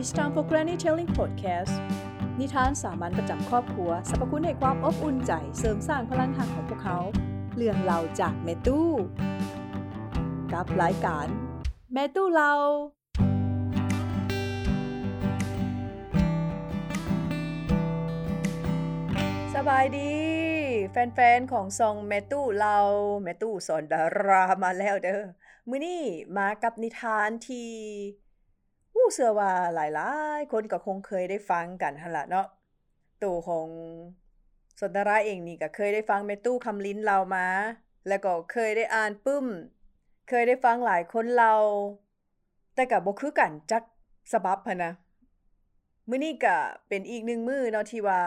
It's time for Granny Telling Podcast นิทานสามัญประจำครอบครัวสรรพคุณให้ความอบอุ่นใจเสริมสร้างพลังหักของพวกเขา เรื่องเราจากแม่ตู้ กับรายการ แม่ตู้เรา สบายดี แฟนๆ ของซองแม่ตู้เราแม่ตู้สอนดารามาแล้วเด้อมื้อนี้มากับนิทานที่ อู้เชื่อว่าหลายๆ คนก็คงเคยได้ฟังกันหั่นล่ะเนาะตัวของสนดาราเองนี่ก็เคยได้ฟังแม่ตู้คำลิ้นเรามา แล้วก็เคยได้อ่านปึ้ม เคยได้ฟังหลายคนเรา แต่ก็บ่คือกันจักฉบับหันะมื้อนี้ก็เป็นอีกหนึ่งมื้อเนาะที่ว่า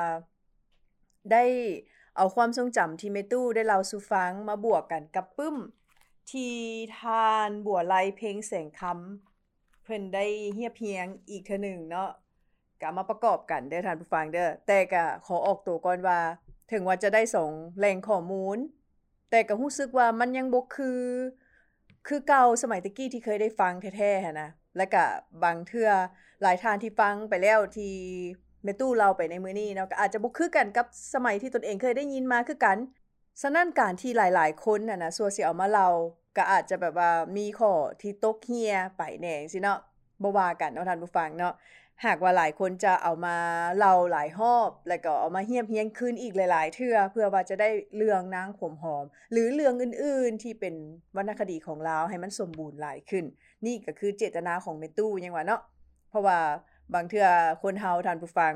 ได้เอาความทรงจำที่แม่ตู้ได้เล่าสู่ฟังมาบวกกันกับปึ้ม ที่ทานบัวไลเพลงแสงคำ เพิ่นได้เฮียเฮียงอีกเทอหนึ่งเนาะก็มาประกอบกันเด้อท่านผู้ฟังเด้อแต่ก็ขอออกตัวก่อนว่า ถึงว่าจะได้ส่งแหล่งข้อมูล แต่ก็รู้สึกว่ามันยังบ่คือคือเก่าสมัยตะกี้ที่เคยได้ฟังแท้ๆนะแล้วก็บางเทื่อหลายท่านที่ฟังไปแล้วที่แม่ตู้เราไปในมื้อนี้เนาะก็อาจจะบ่คือกันกับสมัยที่ตนเองเคยได้ยินมาคือกันฉะนั้นการที่หลาย ๆ คนน่ะนะสัวสิเอามาเล่า ก็อาจจะแบบว่ามีข้อที่ตกเฮียไปแหน่จังซี่เนาะบ่ว่ากันเนาะท่านผู้ฟังเนาะหากว่าหลายคนจะเอามาเล่าหลายรอบ แล้วก็เอามาเฮียบเฮียงคืนอีกหลาย ๆ เทื่อเพื่อว่าจะได้เรื่องนางผมหอม หรือเรื่องอื่น ๆ ที่เป็นวรรณคดีของลาวให้มันสมบูรณ์หลายขึ้น นี่ก็คือเจตนาของแม่ตู้ยังว่าเนาะเพราะว่าบางเทื่อคนเฮาท่านผู้ฟัง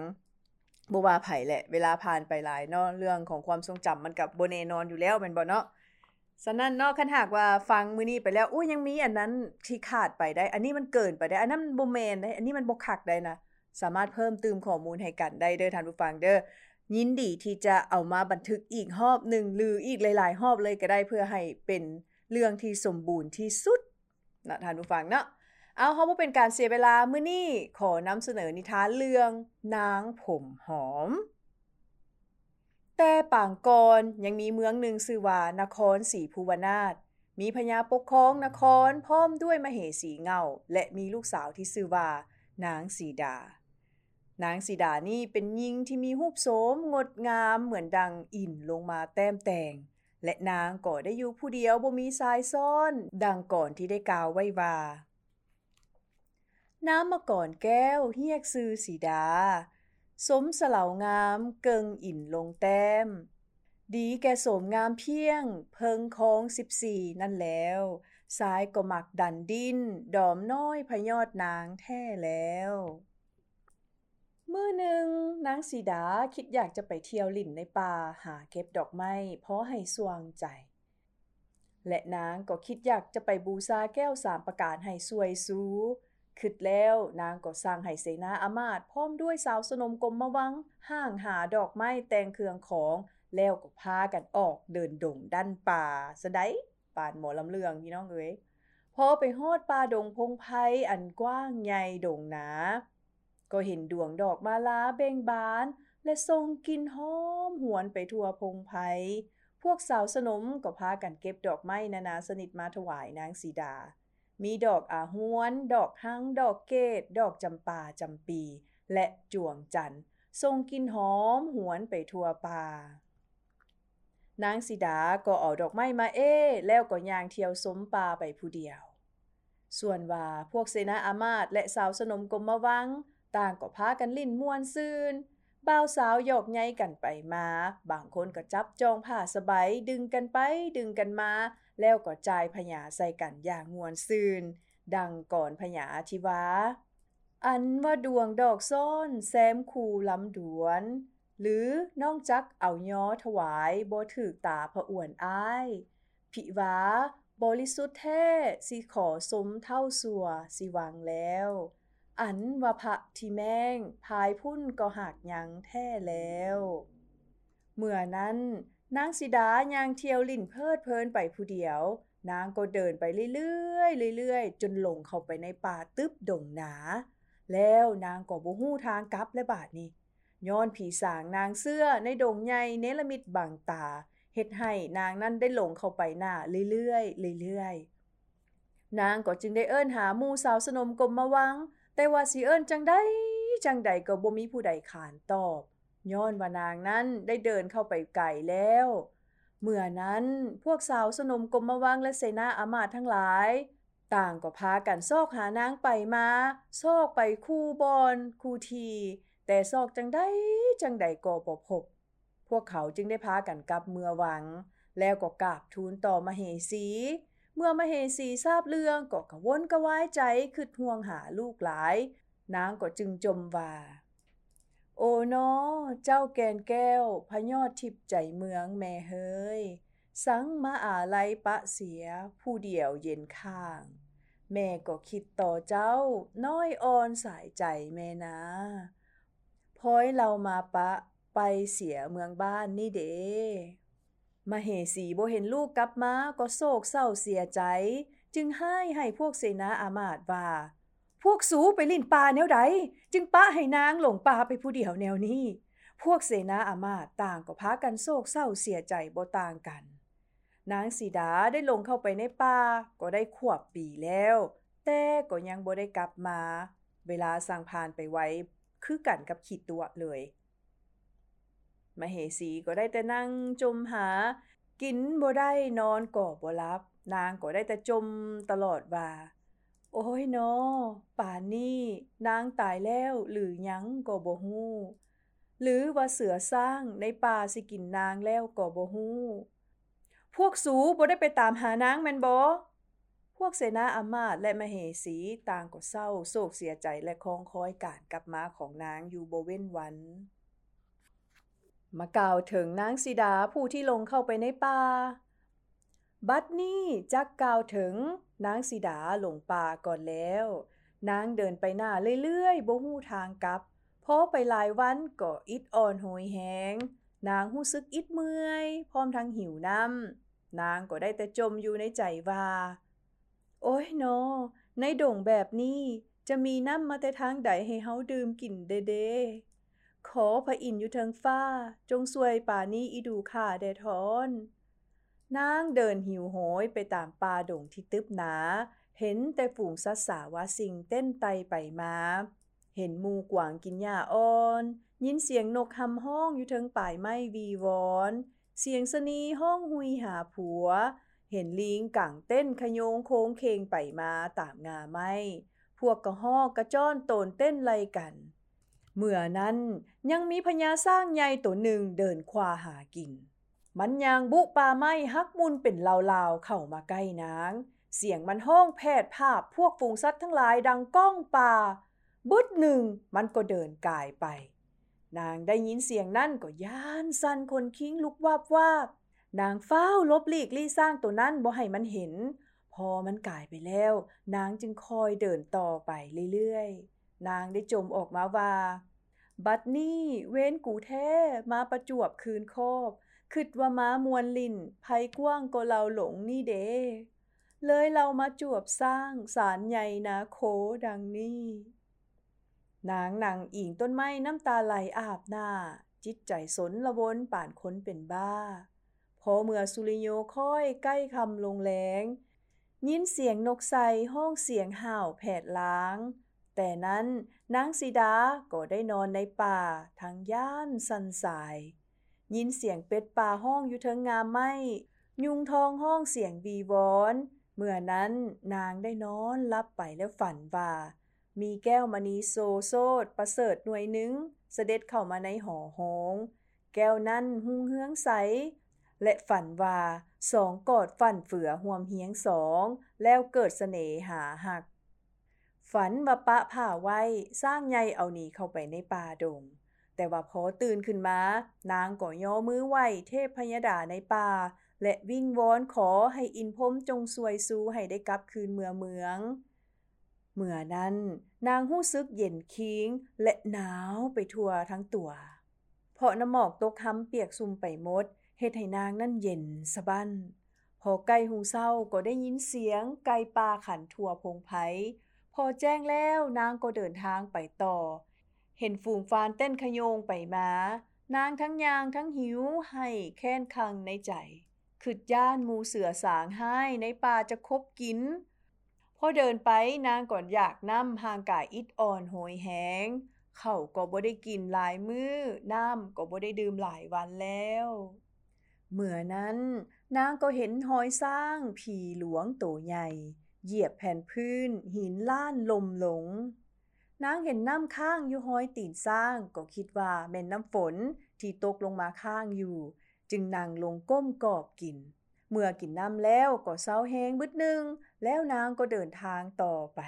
บ่ว่าไผแหละ เวลาผ่านไปหลายเนาะเรื่องของความทรงจำมันก็บ่แน่นอนอยู่แล้วแม่นบ่เนาะ ฉะนั้นเนาะคันหากว่าฟังมื้อนี้ไปแล้วอุ๊ยยังมีอันนั้นที่ขาดไปได้ อันนี้มันเกินไปได้ อันนั้นมันบ่แม่นได้ อันนี้มันบ่คักได้นะ สามารถเพิ่มเตืมข้อมูลให้กันได้เด้อท่านผู้ฟังเด้อ ยินดีที่จะเอามาบันทึกอีกรอบหนึ่งหรืออีกหลายๆรอบเลยก็ได้เพื่อให้เป็นเรื่องที่สมบูรณ์ที่สุดนะท่านผู้ฟังเนาะ เอาเฮาบ่เป็นการเสียเวลามื้อนี้ขอนำเสนอนิทานเรื่องนางผมหอม แต่ปางกรยังมีเมืองหนึ่งชื่อว่านครศรีภูวนาถมีพญาปกครองนครพร้อมด้วยมเหสีเงาและมีลูกสาวที่ชื่อว่านางสีดา นางสีดานี่เป็นหญิงที่มีรูปโสมงดงามเหมือนดังอินลงมาแต้มแต่ง และนางก็ได้อยู่ผู้เดียวบ่มีสายซ้อน ดังก่อนที่ได้กล่าวไว้ว่าน้ำมาก่อนแก้วเฮียกซื้อสีดา สมสเหลางามเกิงอิ่นลงแต้ม ดีแก่สมงามเพียง เพิงคอง14 นั่นแล้วสายก็หมักดันดิน ดอมน้อยพยอดนางแท้แล้วมื้อหนึ่งนางสีดาคิดอยากจะไปเที่ยวลิ่นในป่าหาเก็บดอกไม้เพราะให้สวงใจ และนางก็คิดอยากจะไปบูชาแก้วสามประการให้สวยสู คิดแล้วนางก็สั่งให้เสนาอามาตพร้อมด้วยสาวสนมกรมมาวัง ห้างหาดอกไม้แต่งเครื่องของ แล้วก็พากันออกเดินดงดันป่าสะไดป่านหมอลำเลืองพี่น้องเอ๋ยพอไปฮอดป่าดงพงไพอันกว้างใหญ่ดงหนา ก็เห็นดวงดอกมาลาเบ่งบาน และทรงกินหอมหวนไปทั่วพงไพพวกสาวสนมก็พากันเก็บดอกไม้นานาสนิทมาถวายนางสีดา มีดอกอาหวน ดอกหัง ดอกเกตดอกจำปาจำปี และจวงจันทร์ทรงกินหอมหวนไปทั่วป่านางสิดาก็เอาดอกไม้มาเอแล้วก็ย่างเที่ยวสมป่าไปผู้เดียว ส่วนว่าพวกเสนาอามาตและสาวสนมกรมมาวัง ต่างก็พากันลิ่นม่วนซื่นบ่าวสาวหยอกใหญ่กันไปมา บางคนก็จับจองผ้าสบายดึงกันไปดึงกันมา แล้วก็จ่ายพญาใส่กันอย่างมวนซื่นดังก่อนพญาทิวาอันว่าดวงดอกซ่อนแซมคูลำดวน หรือน้องจักเอาย้อถวายบ่ถึกตาพระอวนอ้ายผิวาบริสุทธิ์แท้สิขอสมเท่าสัวสิวังแล้ว อันว่าพระที่แม่งภายพุ่นก็หักยังแท้แล้ว เมื่อนั้น นางสิดายางเที่ยวลิ่นเพิดเพลินไปผู้เดียว นางก็เดินไปเรื่อยๆเรื่อยๆ จนลงเข้าไปในป่าตึบดงหนา แล้วนางก็บ่ฮู้ทางกลับและบาดนี้ย้อนผีสางนางเสื้อในดงใหญ่เนลมิตบังตาเฮ็ดให้นางนั้นได้หลงเข้าไปหน้าเรื่อยๆเรื่อยๆนางก็จึงได้เอิ้นหาหมู่สาวสนมกลมมาวัง แต่ว่าสิเอิ้นจังได๋จังใดก็บ่มีผู้ใดขานตอบ ย้อนว่านางนั้นได้เดินเข้าไปไกลแล้ว เมื่อนั้นพวกสาวสนมกรมวังและเสนาอามาตทั้งหลาย ต่างก็พากันซอกหานางไปมาซอกไปคู่บอนคู่ที แต่ซอกจังได๋จังใดก็บ่พบพวกเขาจึงได้พากันกลับเมื่อหวัง แล้วก็กราบทูลต่อมเหสี เมื่อมเหสีทราบเรื่องก็กระวนกระวายใจคิดห่วงหาลูกหลาย นางก็จึงจมว่า โอ้นอเจ้าแกนแก้ว พยอดทิพใจเมืองแม่เฮย สังมาอาลัยปะเสีย ผู้เดียวเย็นข้าง แม่ก็คิดต่อเจ้า น้อยอ่อนสายใจแม่นะพอยเรามาปะไปเสียเมืองบ้านนี่เดมาเหสีบ่เห็นลูกกลับมาก็โศกเศร้าเสียใจ จึงให้ให้พวกเสนาอามาตว่า พวกสูไปลิ่นป่าแนวใดจึงปะให้นางหลงป่าไปผู้เดียวแนวนี้ พวกเสนาอามาตต่างก็พากันโศกเศร้าเสียใจบ่ต่างกัน นางสีดาได้ลงเข้าไปในป่าก็ได้ขวบปีแล้ว แต่ก็ยังบ่ได้กลับมา เวลาสั่งผ่านไปไว้คือกันกับขีดตัวเลยมเหสีก็ได้แต่นั่งจมหา กินบ่ได้นอนก็บ่รับ นางก็ได้แต่จมตลอดว่า โอ้ยนอป่านนี้นางตายแล้วหรือยังก็บ่ฮู้หรือว่าเสือสร้างในป่าสิกินนางแล้วก็บ่ฮู้พวกสูบ่ได้ไปตามหานางแม่นบ่พวกเสนาอามาตและมเหสีต่างก็เศร้าโศกเสียใจและคองคอยการกลับมาของนางอยู่บ่เว้นวัน มากล่าวถึงนางสีดาผู้ที่ลงเข้าไปในป่า บัดนี้จักกล่าวถึงนางสีดาหลงป่าก่อนแล้ว นางเดินไปหน้าเรื่อยๆบ่ฮู้ทางกลับพอไปหลายวันก็อิดอ่อนโหยแหง นางรู้สึกอิดเมื่อย พร้อมทั้งหิวน้ำนางก็ได้แต่จมอยู่ในใจว่า โอ้ยนอในดงแบบนี้จะมีน้ำมาแต่ทางใดให้เฮาดื่มกินเดเดขอพระอินอยู่เทิงฟ้า จงสวยป่านี้อีดูค่าแดทอน นางเดินหิวโหยไปตามป่าดงที่ตึบหนา เห็นแต่ฝูงสัตว์สาวาสิงเต้นไตไปมา เห็นมูกวางกินหญ้าอ่อน ยินเสียงนกคำห้องอยู่เทิงป่ายไม้วีวอน เสียงสนีห้องหุยหาผัว เห็นลิงกังเต้นขโยงโค้งเคงไปมาตามงาไม้พวกกระหอกกระจ้อนโตนเต้นไล่กัน เมื่อนั้นยังมีพญาสร้างใหญ่ตัวหนึ่งเดินควาหากิน มันยางบุป่าไม้ฮักมุนเป็นลาวๆเข้ามาใกล้นาง เสียงมันห้องแพทยภาพพวกฝูงสัตว์ทั้งหลายดังก้องป่าบุดหนึ่งมันก็เดินกายไป นางได้ยินเสียงนั่นก็ย่านสันคนคิงลุกวาบวาบนางเฝ้าลบหลีกลี่สร้างตัวนั้นบ่ให้มันเห็น พอมันกายไปแล้ว นางจึงคอยเดินต่อไปเรื่อยๆ นางได้จมออกมาว่า บัดนี้เว้นกูแท้มาประจวบคืนคอบ คิดว่าม้ามวนลิ่นภัยกว้างก็เราหลงนี่เด เลยเรามาจวบสร้างสารใหญ่นาโคดังนี้นางนางอิงต้นไม้น้ำตาไหลอาบหน้า จิตใจสนละวนป่านค้นเป็นบ้า พอเมื่อสุริโยค่อยใกล้คำลงแรงยินเสียงนกใสห้องเสียงห่าวแผดล้าง แต่นั้นนางสีดาก็ได้นอนในป่าทางย่านสันสาย ยินเสียงเป็ดป่าห้องอยู่เทิงงามไม้ยุงทองห้องเสียงวีวอน เมื่อนั้นนางได้นอนลับไปแล้วฝันว่า มีแก้วมณีโซโซดประเสริฐหน่วยหนึ่งเสด็จเข้ามาในหอหง แก้วนั้นหุ่งเฮืองใส และฝันว่าสองกอดฝันเฝือห่วมเฮียงสอง แล้วเกิดเสน่หาหัก ฝันว่าปะผ่าไว้สร้างใหญ่เอาหนีเข้าไปในป่าดง แต่ว่าพอตื่นขึ้นมา นางก็ย่อมือไหวเทพพยดาในป่า และวิ่งวอนขอให้อินพมจงสวยสู้ให้ได้กลับคืนเมือเมือง เมื่อนั้น นางหู้ซึกเย็นคิงและหนาวไปทั่วทั้งตัว เพราะน้ำหมอกตกค้ำเปียกซุ่มไปหมดเฮ็ดให้นางนั่นเย็นสะบั้น พอไก่หุงเศร้าก็ได้ยินเสียงไก่ป่าขันทั่วพงไผพอแจ้งแล้วนางก็เดินทางไปต่อ เห็นฝูงฟานเต้นขยงไปมา นางทั้งยางทั้งหิวให้แค้นคังในใจขึ้นย่านมูเสือสางให้ ในป่าจะคบกิน พอเดินไปนางก่อนอยากน้ำห่างกายอิดอ่อนโหยแหงเขาก็บ่ได้กินหลายมือ้อน้ำก็บ่ได้ดื่มหลายวันแล้ว เมื่อนั้นนางก็เห็นหอยสร้างผีหลวงโตใหญ่ เหยียบแผ่นพื้นหินล้านลมหลง นางเห็นน้ำข้างอยู่ห้อยตีนสร้าง ก็คิดว่าแม่นน้ำฝนที่ตกลงมาข้างอยู่ จึงนั่งลงก้มกอบกิน เมื่อกินน้ำแล้วก็เศร้าแหงบึดหนึ่งแล้วนางก็เดินทางต่อไป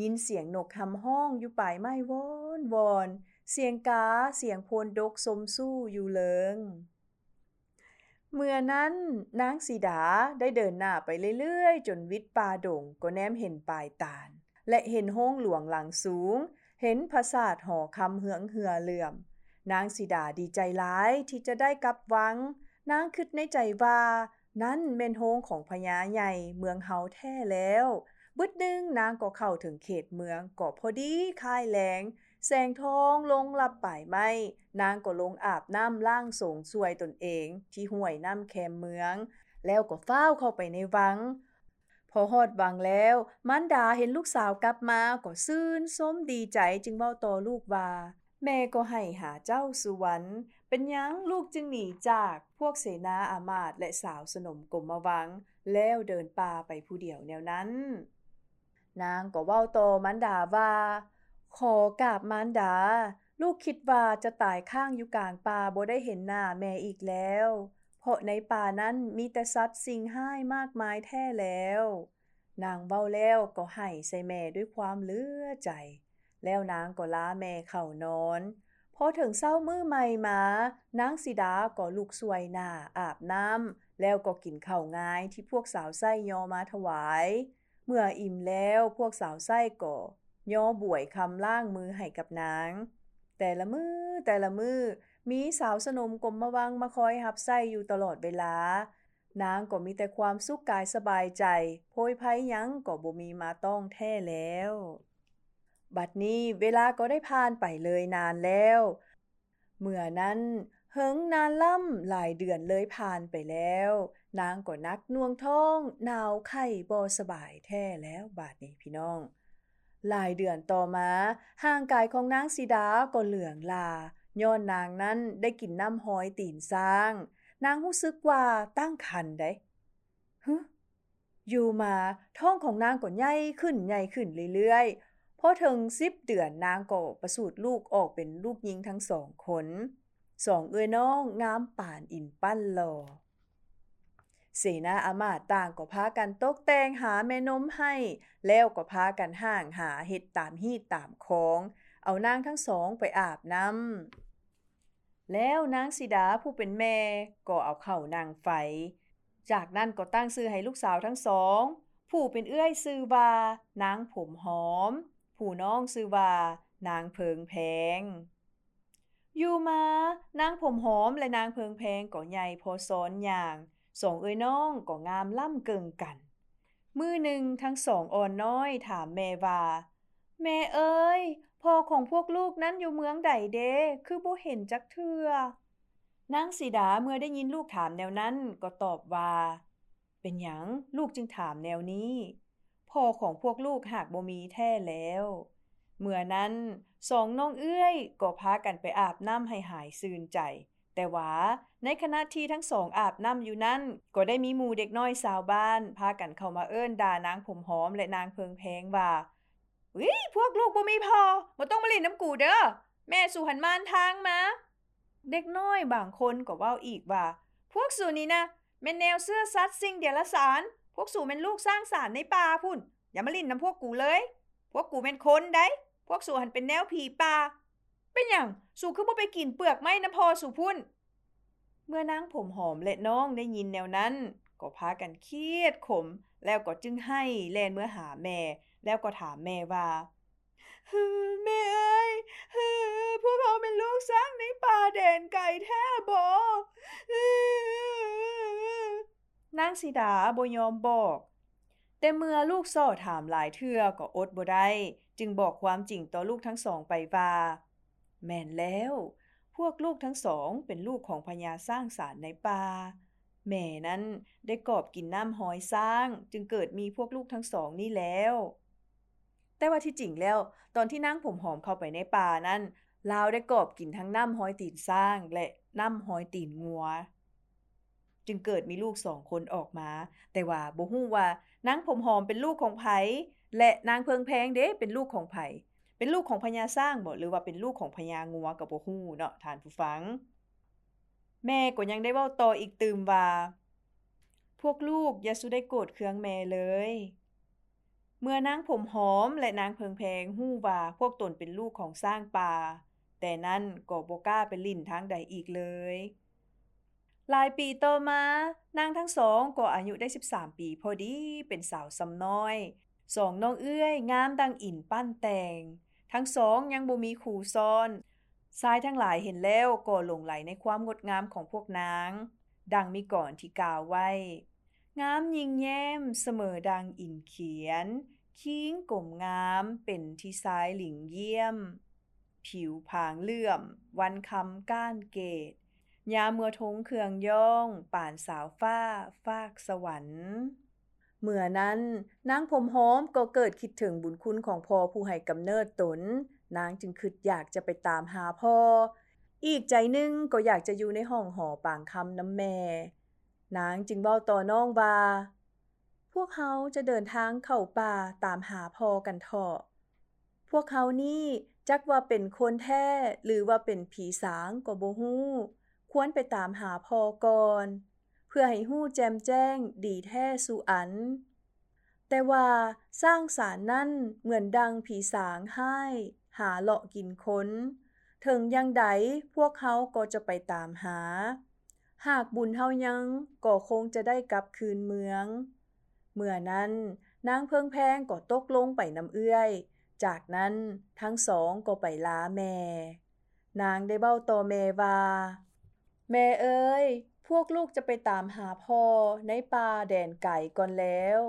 ยินเสียงนกคำห้องอยู่ปลายไม้วอนวอน เสียงกาเสียงโพนดกสมสู้อยู่เลิงเมื่อนั้นนางสีดาได้เดินหน้าไปเรื่อยๆ จนวิทย์ป่าดงก็แนมเห็นปลายตาล และเห็นห้องหลวงหลังสูง เห็นพระศาสหอคำเหืองเหือเหลื่อม นางสีดาดีใจหลายที่จะได้กลับวัง นางคิดในใจว่า นั่นเม่นโฮงของพญาใหญ่เมืองเฮาแท้แล้วบึดนึงนางก็เข้าถึงเขตเมืองก็พอดีค่ายแลงแสงทองลงลับป่ายไม้นางก็ลงอาบน้ำล่างสงสวยตนเอง ที่ห้วยน้ำแคมเมือง แล้วก็เฝ้าเข้าไปในวัง อฮอดวังแล้ว มันดาเห็นลูกสาวกลับมาก็ซื่นส้มดีใจจึงเว้าต่อลูกว่า แม่ก็ให้หาเจ้าสุวรรณเป็นยังลูกจึงหนีจากพวกเสนาอามาตและสาวสนมกลมมาวัง แล้วเดินป่าไปผู้เดียวแนวนั้น นางก็เว้าต่อมันดาว่า ขอกราบมารดา ลูกคิดว่าจะตายข้างอยู่กลางป่าบ่ได้เห็นหน้าแม่อีกแล้ว เพราะในป่านั้นมีแต่สัตว์สิ่งห้ายมากมายแท้แล้ว นางเว้าแล้วก็ให้ใส่แม่ด้วยความเลือใจ แล้วนางก็ล้าแม่เข้านอนพอถึงเศร้ามือใหม่มานางสิดาก็ลุกสวยหน้าอาบน้ำแล้วก็กินข้าวง่ายที่พวกสาวไส้ยอมาถวาย เมื่ออิ่มแล้วพวกสาวไส้ก็ย่อบวยคำล่างมือให้กับนาง แต่ละมือแต่ละมือ มีสาวสนมกลมมาวังมาคอยหับไส้อยู่ตลอดเวลา นางก็มีแต่ความสุขกายสบายใจ โพยภัยยังก็บ่มีมาต้องแท้แล้ว บัดนี้เวลาก็ได้ผ่านไปเลยนานแล้ว เมื่อนั้นเหิงนานล่ำหลายเดือนเลยผ่านไปแล้ว นางก็นักน่วงท้องหนาวไข้บ่สบายแท้แล้วบาดนี้พี่น้อง หลายเดือนต่อมาห่างกายของนางสีดาก็เหลืองลา ย้อนนางนั้นได้กินน้ำหอยตีนสร้าง นางรู้สึกว่าตั้งคันได้ฮึอยู่มาท้องของนางก็ใหญ่ขึ้นใหญ่ขึ้นเรื่อยๆพอถึง10เดือนนางก็ประสูติลูกออกเป็นลูกหญิงทั้งสองคนสองเอื้อน้องงามป่านอินปั้นหลอเสนาอามาตต่างก็พากันตกแต่งหาแม่นมให้ แล้วก็พากันห่างหาเห็ดตามฮีดตามคอง เอานางทั้งสองไปอาบน้ำ แล้วนางสิดาผู้เป็นแม่ก็เอาเข้านางไฟ จากนั้นก็ตั้งซื้อให้ลูกสาวทั้งสอง ผู้เป็นเอื้อยซื้อว่านางผมหอม ผู้น้องซื้อว่านางเพิงแพง อยู่มานางผมหอมและนางเพิงแพงก็ใหญ่พอซ้อนอย่างสองเอ้ยน้องก็งามล่ำเกิงกัน มือหนึ่งทั้งสองอ่อนน้อยถามแม่ว่าแม่เอ้ย พ่อของพวกลูกนั้นอยู่เมืองใดเด คือบ่เห็นจักเทือนางสีดาเมื่อได้ยินลูกถามแนวนั้นก็ตอบว่า เป็นหยังลูกจึงถามแนวนี้ พ่อของพวกลูกหากบ่มีแท้แล้ว เมื่อนั้นสองน้องเอื้อยก็พากันไปอาบน้ำให้หายซื่นใจ แต่ว่าในขณะที่ทั้งสองอาบน้ำอยู่นั้น ก็ได้มีหมู่เด็กน้อยสาวบ้าน พากันเข้ามาเอิ้นด่านางผมหอมและนางเพิงแพงว่า วิพวกลูกบ่มีพอบ่ต้องมาเล่นน้ำกูเด้อแม่สู่หันมานทางมา เด็กน้อยบางคนก็เว้าอีกว่า พวกสู่นี้นะแม่นแนวเสื้อซัดสิ่งเดียละสาร พวกสู่เป็นลูกสร้างสารในป่าพุ่น อย่ามาลิ่นน้ำพวกกูเลย พวกกูเป็นคนได้ พวกสู่หันเป็นแนวผีป่า เป็นอย่างสู่คือบ่ไปกินเปลือกไม้น้ำพอสู่พุ่น เมื่อนางผมหอมและน้องได้ยินแนวนั้น ก็พากันเครียดขม แล้วก็จึงให้แลนเมื่อหาแม่ แล้วก็ถามแม่ว่าแม่เอ้ยพวกเขาเป็นลูกสร้างในป่าแดนไก่แท้บอนางสีดาบยอมบอก แต่เมื่อลูกซ่อถามหลายเทื่อก็อดบ่ได้ จึงบอกความจริงต่อลูกทั้งสองไปว่า แม่นแล้ว พวกลูกทั้งสองเป็นลูกของพญาสร้างสารในป่าแม่นั้นได้กอบกินน้ำหอยสร้าง จึงเกิดมีพวกลูกทั้งสองนี่แล้ว แต่ว่าที่จริงแล้ว ตอนที่นางผมหอมเข้าไปในป่านั้นลาวได้กอบกินทั้งน้ำหอยตีนสร้าง และน้ำหอยตีนงัว จึงเกิดมีลูกสองคนออกมา แต่ว่าบ่ฮู้ว่านางผมหอมเป็นลูกของไผและนางเพิงแพงเด้เป็นลูกของไผเป็นลูกของพญาสร้างบ่หรือว่าเป็นลูกของพญางัวก็บ่ฮู้เนาะท่านผู้ฟัง แม่ก็ยังได้เว้าต่ออีกตืมว่า พวกลูกอย่าสุได้โกรธเคืองแม่เลย มื่อนางผมหอมและนางเพิงแพงฮู้ว่าพวกตนเป็นลูกของสร้างป่า แต่นั้นก็บ่กล้าไปลิ่นทางใดอีกเลยหลายปีต่อมา นางทั้งสองก็อายุได้ 13 ปีพอดีเป็นสาวซ้ำน้อย สองน้องเอื้อย งามดังอินปั้นแต่ง ทั้งสองยังบ่มีคู่ซ้อนชายทั้งหลายเห็นแล้วก็หลงไหลในความงดงามของพวกนาง ดังมีก่อนที่กล่าวไว้ งามยิ่งแย้มเสมอดังอินเขียน คิ้งกลมงามเป็นที่ซ้ายหลิงเยี่ยม ผิวผางเลื่อม วันคำก้านเกตยาเมื่อทงเครืองย่อง ป่านสาวฟ้า ฟากสวรรค์เมื่อนั้นนางผมหอมก็เกิดคิดถึงบุญคุณของพ่อผู้ให้กำเนิดตน นางจึงคิดอยากจะไปตามหาพ่อ อีกใจหนึ่งก็อยากจะอยู่ในห้องหอปางคำน้ำแม่ นางจึงเว้าต่อน้องว่า วกเขาจะเดินทางเข้าป่าตามหาพอกันเถาะพวกเขานี่จักว่าเป็นคนแท้หรือว่าเป็นผีสางก็บ่ฮู้ ควรไปตามหาพอก่อน เพื่อให้ฮู้แจมแจ้งดีแท้สู่อัน แต่ว่าสร้างสารนั่นเหมือนดังผีสางให้หาเลาะกินค้น ถึงยังใดพวกเขาก็จะไปตามหา หากบุญเฮายังก็คงจะได้กลับคืนเมือง เมื่อนั้นนางเพิงแพงก็ตกลงไปน้ำเอื้อย จากนั้นทั้งสองก็ไปลาแม่ นางได้เบ้าต่อแม่ว่าแม่เอ้ย พวกลูกจะไปตามหาพ่อในป่าแดนไก่ก่อนแล้ว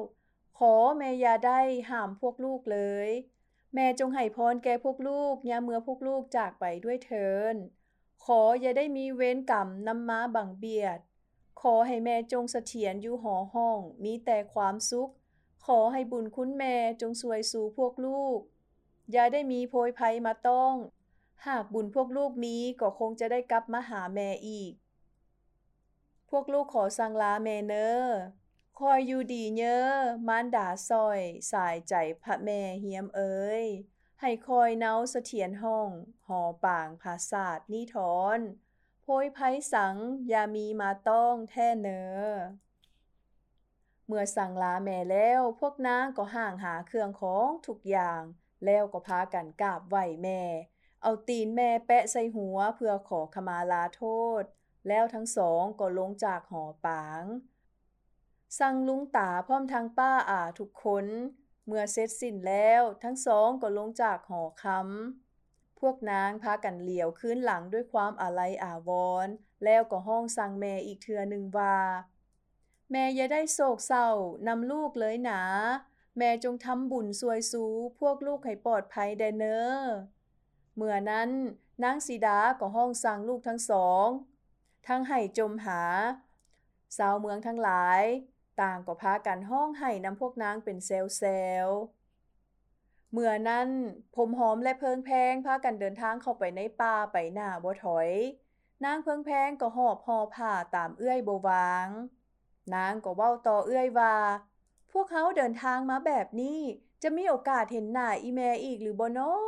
ขอแม่อย่าได้ห้ามพวกลูกเลย แม่จงให้พรแก่พวกลูกยาเมื่อพวกลูกจากไปด้วยเถิน ขออย่าได้มีเวรกรรมนำมาบังเบียด ขอให้แม่จงเสถียรอยู่หอห้อง มีแต่ความสุข ขอให้บุญคุณแม่จงสวยสู่พวกลูก อย่าได้มีโพยภัยมาต้อง หากบุญพวกลูกมีก็คงจะได้กลับมาหาแม่อีก พวกลูกขอสั่งลาแม่เนอคอยอยู่ดีเยอมารดาซอย สายใจพระแม่เฮียมเอ๋ยให้คอยเนาเสถียรห้อง หอป่างภาษาทนิทร โพยภัยสังยามีมาต้องแท่เนอ เมื่อสั่งลาแม่แล้ว พวกนางก็ห่างหาเครื่องของทุกอย่าง แล้วก็พากันกราบไหว้แม่ เอาตีนแม่แปะใส่หัวเพื่อขอขมาลาโทษ แล้วทั้งสองก็ลงจากหอปาง สั่งลุงตาพร้อมทางป้าอาทุกคน เมื่อเสร็จสิ้นแล้วทั้งสองก็ลงจากหอคำ พวกนางพากันเหลียวคืนหลังด้วยความอาลัยอาวรณ์แล้วก็ห้องสั่งแม่อีกเทือหนึ่งว่า แม่อย่าได้โศกเศร้านำลูกเลยหนาแม่จงทำบุญสวยสูพวกลูกให้ปลอดภัยแดเนอเมื่อนั้นนางสีดาก็ห้องสั่งลูกทั้งสอง ทั้งให้จมหา สาวเมืองทั้งหลาย ต่างก็พากันห้องให้นำพวกนางเป็นเซลเซล เมื่อนั้นผมหอมและเพิงแพงพากันเดินทางเข้าไปในป่าไปหน้าบ่ถอย นางเพิงแพงก็หอบหอผ้าตามเอื้อยบวาง นางก็เว้าต่อเอื้อยว่า พวกเขาเดินทางมาแบบนี้ จะมีโอกาสเห็นหน้าอีแม่อีกหรือบ่เนาะ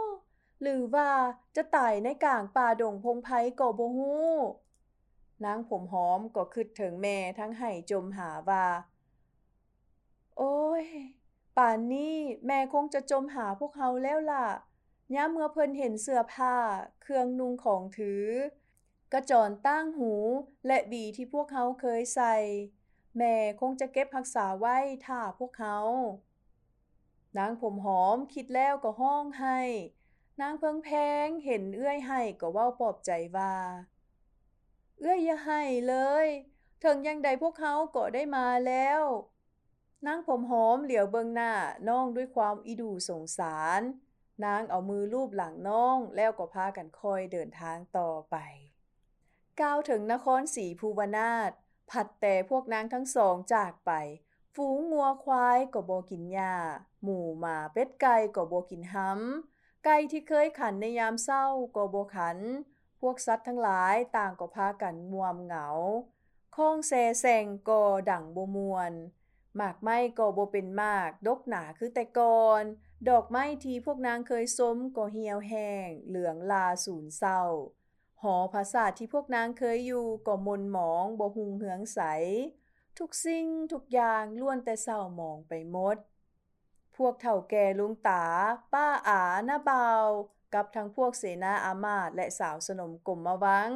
หรือว่าจะตายในกลางป่าดงพงไพ่ก็บ่ฮู้นางผมหอมก็คิดถึงแม่ทั้งให้จมหาว่า โอ้ย ป่านนี้แม่คงจะจมหาพวกเขาแล้วล่ะย่าเมื่อเพิ่นเห็นเสื้อผ้า เครื่องนุ่งของถือ กระจรตั้งหูและบีที่พวกเขาเคยใส่ แม่คงจะเก็บรักษาไว้ท่าพวกเขา นางผมหอมคิดแล้วก็ห้องให้ นางเพิงแพงเห็นเอื้อยให้ก็เว้าปลอบใจว่า เอื้อยอย่าให้เลยถึงยังใดพวกเขาก็ได้มาแล้ว นางผมหอมเหลียวเบิงหน้าน้องด้วยความอีดูสงสาร นางเอามือลูบหลังน้องแล้วก็พากันคอยเดินทางต่อไป ก้าวถึงนครศรีภูวนาถผัดแต่พวกนางทั้งสองจากไป ฝูงงัวควายก็บกินหญ้า หมูหมาเป็ดไก่ก็บกินห้ำไก่ที่เคยขันในยามเศร้าก็บขัน พวกสัตว์ทั้งหลายต่างก็พากันมวมเหงาคองแซแซงก็ดั่งบมวน หมากไม้ก็บ่เป็นมาก ดกหนาคือแต่ก่อน ดอกไม้ที่พวกนางเคยสมก็เหี่ยวแห้ง เหลืองลาสูญเศร้า หอภาษาที่พวกนางเคยอยู่ก็มนหมองบ่หุงเหืองใส ทุกสิ่งทุกอย่างล้วนแต่เศร้าหมองไปหมด พวกเฒ่าแก่ลุงตา ป้าอาหน้าเบา กับทั้งพวกเสนาอามาตและสาวสนมกลมมาวัง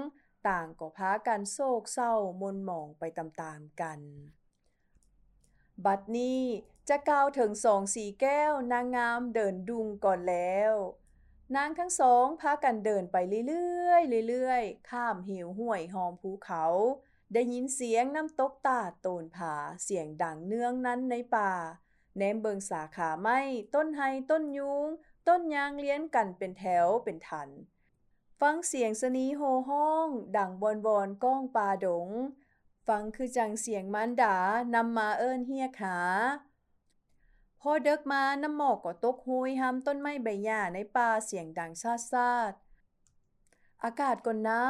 ต่างก็พากันโศกเศร้ามนหมองไปตามๆกัน บัดนี้จะกล่าวถึงสองสีแก้วนางงามเดินดุงก่อนแล้ว นางทั้งสองพากันเดินไปเรื่อยๆเรื่อยๆ ข้ามหิวห้วยหอมภูเขา ได้ยินเสียงน้ำตกตาโตนผาเสียงดังเนื่องนั้นในป่า แนมเบิงสาขาไม้ต้นไฮต้นยุง ต้นยางเลี้ยนกันเป็นแถวเป็นทัน ฟังเสียงสนีโหห้อง ดังบอนบอนก้องป่าดง ฟังคือจังเสียงมันดานำมาเอิ้นเฮียขาพอเดึกมาน้ำหมอกก็ตกหุยห้ำต้นไม้ใบหญ้าในป่าเสียงดังซาดซาดอากาศก็หนา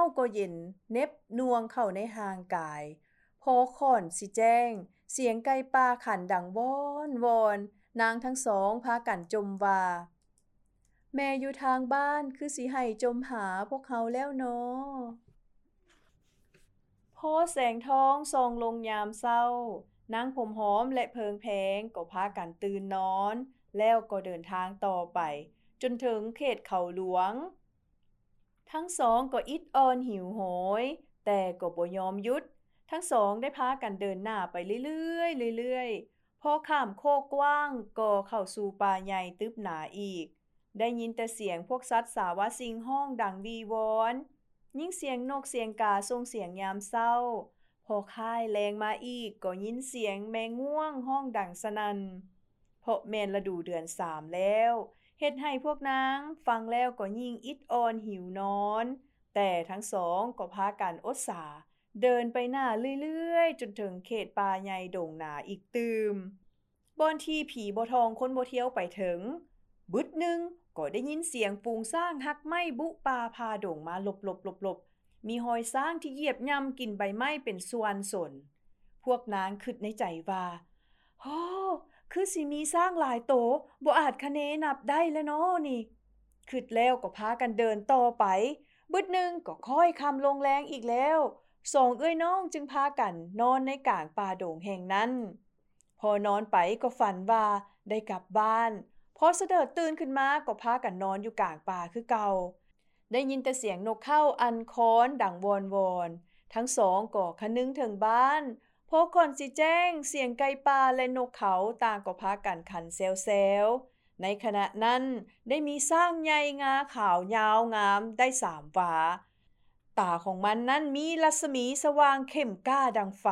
วก็เย็น เน็บนวงเข้าในหางกาย พอค่อนสิแจ้ง เสียงไก่ป่าขันดังวอนวอนนางทั้งสองพากันจมว่า แม่อยู่ทางบ้านคือสิให้จมหาพวกเขาแล้วเนาะ แสงทองส่องลงยามเศร้านางผมหอมและเพิงแพงก็พากันตื่นนอน แล้วก็เดินทางต่อไป จนถึงเขตเขาหลวง ทั้งสองก็อิดออนหิวโหย แต่ก็บ่ยอมยุด ทั้งสองได้พากันเดินหน้าไปเรื่อยๆเรื่อยๆ พอข้ามโคกกว้างก็เข้าสู่ป่าใหญ่ตึบหนาอีก ได้ยินแต่เสียงพวกสัตว์สาวสิงห้องดังวีวอน ยิ่งเสียงนกเสียงกาส่งเสียงยามเศร้า พอค่ายแรงมาอีกก็ยินเสียงแมงง่วงห้องดังสนันเพราะแม่นฤดูเดือนสามแล้วเฮ็ดให้พวกนางฟังแล้วก็ยิ่งอิดออนหิวนอน แต่ทั้งสองก็พากันอดสา เดินไปหน้าเรื่อยๆ จนถึงเขตป่าใหญ่ดงหนาอีกตืมบอนที่ผีบ่ทองคนบ่เที่ยวไปถึงบึดหนึ่ง ก็ได้ยินเสียงปูงสร้างหักไม้บุปาพาโด่งมาหลบหลบหลบหลบมีหอยสร้างที่เหยียบย่ำกินใบไม้เป็นส่วนสน พวกนางคิดในใจว่าโอ้คือสิมีสร้างหลายโตบ่อาจคะเนนับได้แล้วเนาะนี่คิดแล้วก็พากันเดินต่อไปบึดหนึ่งก็ค่อยคำลงแรงอีกแล้วสองเอ้ยน้องจึงพากันนอนในกลางป่าโด่งแห่งนั้น พอนอนไปก็ฝันว่าได้กลับบ้าน พอเสดิดตื่นขึ้นมาก็พากันนอนอยู่กลางป่าคือเก่า ได้ยินแต่เสียงนกเข้าอันค้อนดังวอนวอนทั้งสองก็คะนึงถึงบ้านพอก่อนสิแจ้งเสียงไก่ป่าและนกเขาต่างก็พากันขันเซลเซลในขณะนั้นได้มีสร้างใหญ่งาขาวยาวงามได้สามฝาตาของมันนั้นมีรัศมีสว่างเข้มก้าดังไฟ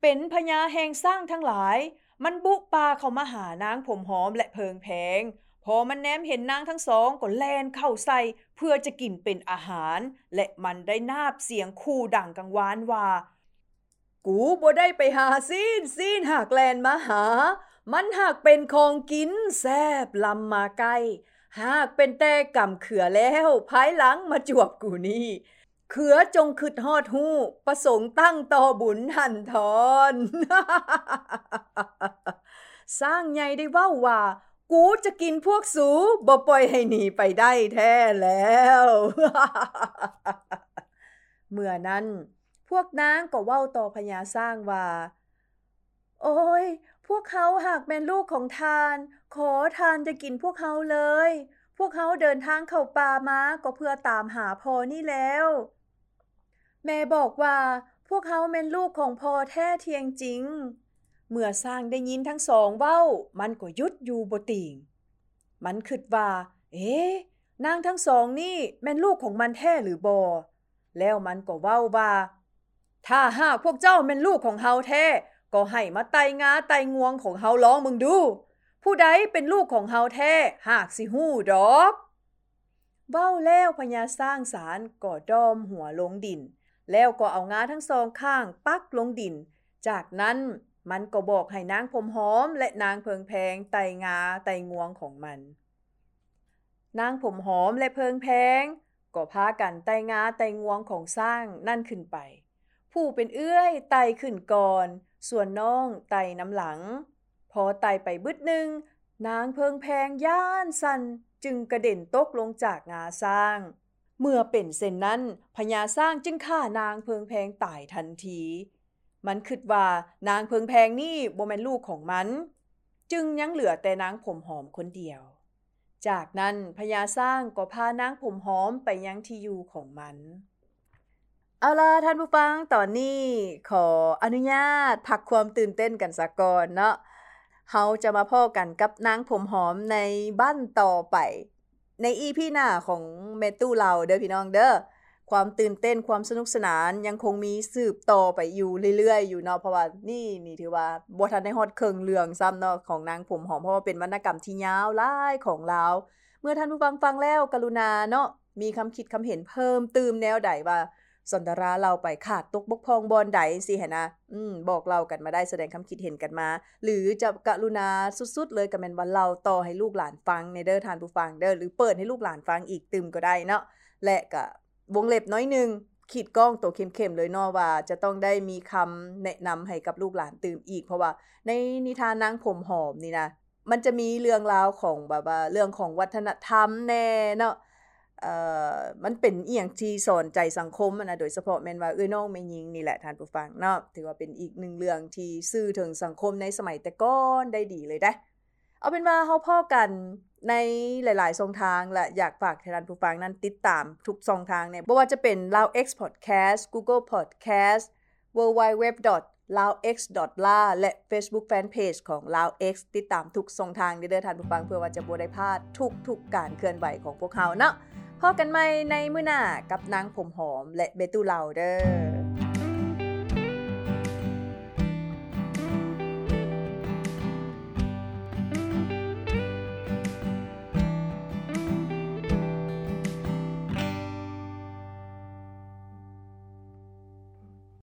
เป็นพญาแห่งสร้างทั้งหลาย มันบุกปาเข้ามาหานางผมหอมและเพิงแพง พอมันแนมเห็นนางทั้งสองก็แลนเข้าใส่เพื่อจะกินเป็นอาหาร และมันได้นาบเสียงคู่ดังกังวานว่า กูบ่ได้ไปหาซีนซีนหากแลนมาหา มันหากเป็นของกินแซบลำมาไกลหากเป็นแต่กำเขือแล้ว ภายหลังมาจวบกูนี่ เขือจงคืดฮอดหูประสงค์ตั้งต่อบุญหันทอน สร้างใหญ่ได้เว้าว่า กูจะกินพวกสูบ่ปล่อยให้หนีไปได้แท้แล้ว เมื่อนั้น พวกนางก็เว้าต่อพญาสร้างว่า โอ้ย พวกเขาหากเป็นลูกของทาน ขอทานจะกินพวกเขาเลยพวกเขาเดินทางเข้าป่ามาก็เพื่อตามหาพอนี่แล้ว แม่บอกว่า พวกเขาเป็นลูกของพ่อแท้เทียงจริง เมื่อสร้างได้ยินทั้งสองเว้า มันก็ยุดอยู่บติงมันคิดว่า เอ๊นางทั้งสองนี่แม่นลูกของมันแท้หรือบอแล้วมันก็เว้าว่า ถ้าหากพวกเจ้าเป็นลูกของเฮาแท้ ก็ให้มาไตงาไตงวงของเฮาร้องมึงดู ผู้ใดเป็นลูกของเฮาแท้ หากสิหู้ดอกเว้าแล้วพญาสร้างสารก็ดอมหัวลงดิน แล้วก็เอางาทั้งสองข้างปักลงดิน จากนั้นมันก็บอกให้นางผมหอม และนางเพิงแพงไตงาไตงวงของมัน นางผมหอมและเพิงแพงก็พากันไตงาไตงวงของสร้างนั่นขึ้นไป ผู้เป็นเอื้อยไต่ขึ้นก่อน ส่วนน้องไตน้ำหลัง พอไต่ไปบึดหนึ่งนางเพิงแพงย่านสันจึงกระเด็นตกลงจากงาสร้าง เมื่อเป็นเส้นนั้นพญาสร้างจึงฆ่านางเพิงแพงตายทันที มันคิดว่านางเพิงแพงนี่บ่แม่นลูกของมัน จึงยังเหลือแต่นางผมหอมคนเดียว จากนั้นพญาสร้างก็พานางผมหอมไปยังที่อยู่ของมันเอาล่ะท่านผู้ฟังตอนนี้ขออนุญาตพักความตื่นเต้นกันสักก่อนเนาะเฮาจะมาพ่อกันกับนางผมหอมในบ้านต่อไป ในอีพีหน้าของเมตู้เราเด้อพี่น้องเด้อความตื่นเต้นความสนุกสนานยังคงมีสืบต่อไปอยู่เรื่อยๆ อยู่เนาะเพราะว่านี่นี่ถือว่าบ่ทันได้ฮอดเครื่องเรืองซ้ำเนาะของนางผมหอมเพราะว่าเป็นวรรณกรรมที่ยาวหลายของลาวเมื่อท่านผู้ฟังฟังแล้วกรุณาเนาะมีคำคิดคำเห็นเพิ่มเติมแนวใดว่า สนทราเราไปขาดตกบกพองบอนใดสิหนะอืมบอกเล่ากันมาได้แสดงคำคิดเห็นกันมา หรือจะกรุณาสุดๆ เลยก็แมนว่าเราต่อให้ลูกหลานฟังในเด้อทานผู้ฟังเด้อหรือเปิดให้ลูกหลานฟังอีกตึมก็ได้เนาะและก็วงเล็บน้อยนึงขีดกล้องตัวเข้มๆเลยเนาะว่าจะต้องได้มีคำแนะนำให้กับลูกหลานตื่มอีก เพราะว่าในนิทานนางผมหอมนี่นะมันจะมีเรื่องราวของแบบว่าเรื่องของวัฒนธรรมแน่เนาะ มันเป็นเอียงที่สอนใจสังคมนะโดยเฉพาะแม่นว่าเอ้ยน้องแม่หญิงนี่แหละท่านผู้ฟังเนาะถือว่าเป็นอีกหนึ่งเรื่องที่ซื่อถึงสังคมในสมัยแต่ก่อนได้ดีเลยได้เอาเป็นว่าเฮาพ่อกันในหลายๆช่องทางและอยากฝากท่านผู้ฟังนั้นติดตามทุกช่องทางเนี่ยบ่ว่าจะเป็น Lao X Podcast Google Podcast www.laox.la และ Facebook Fanpage ของ Lao X ติดตามทุกช่องทางเด้อท่านผู้ฟังเพื่อว่าจะบ่ได้พลาดทุกๆการเคลื่อนไหวของพวกเฮาเนาะ พอกันใหม่ในมื้อหน้ากับนางผมหอมและเบตูเหล่าเด้อ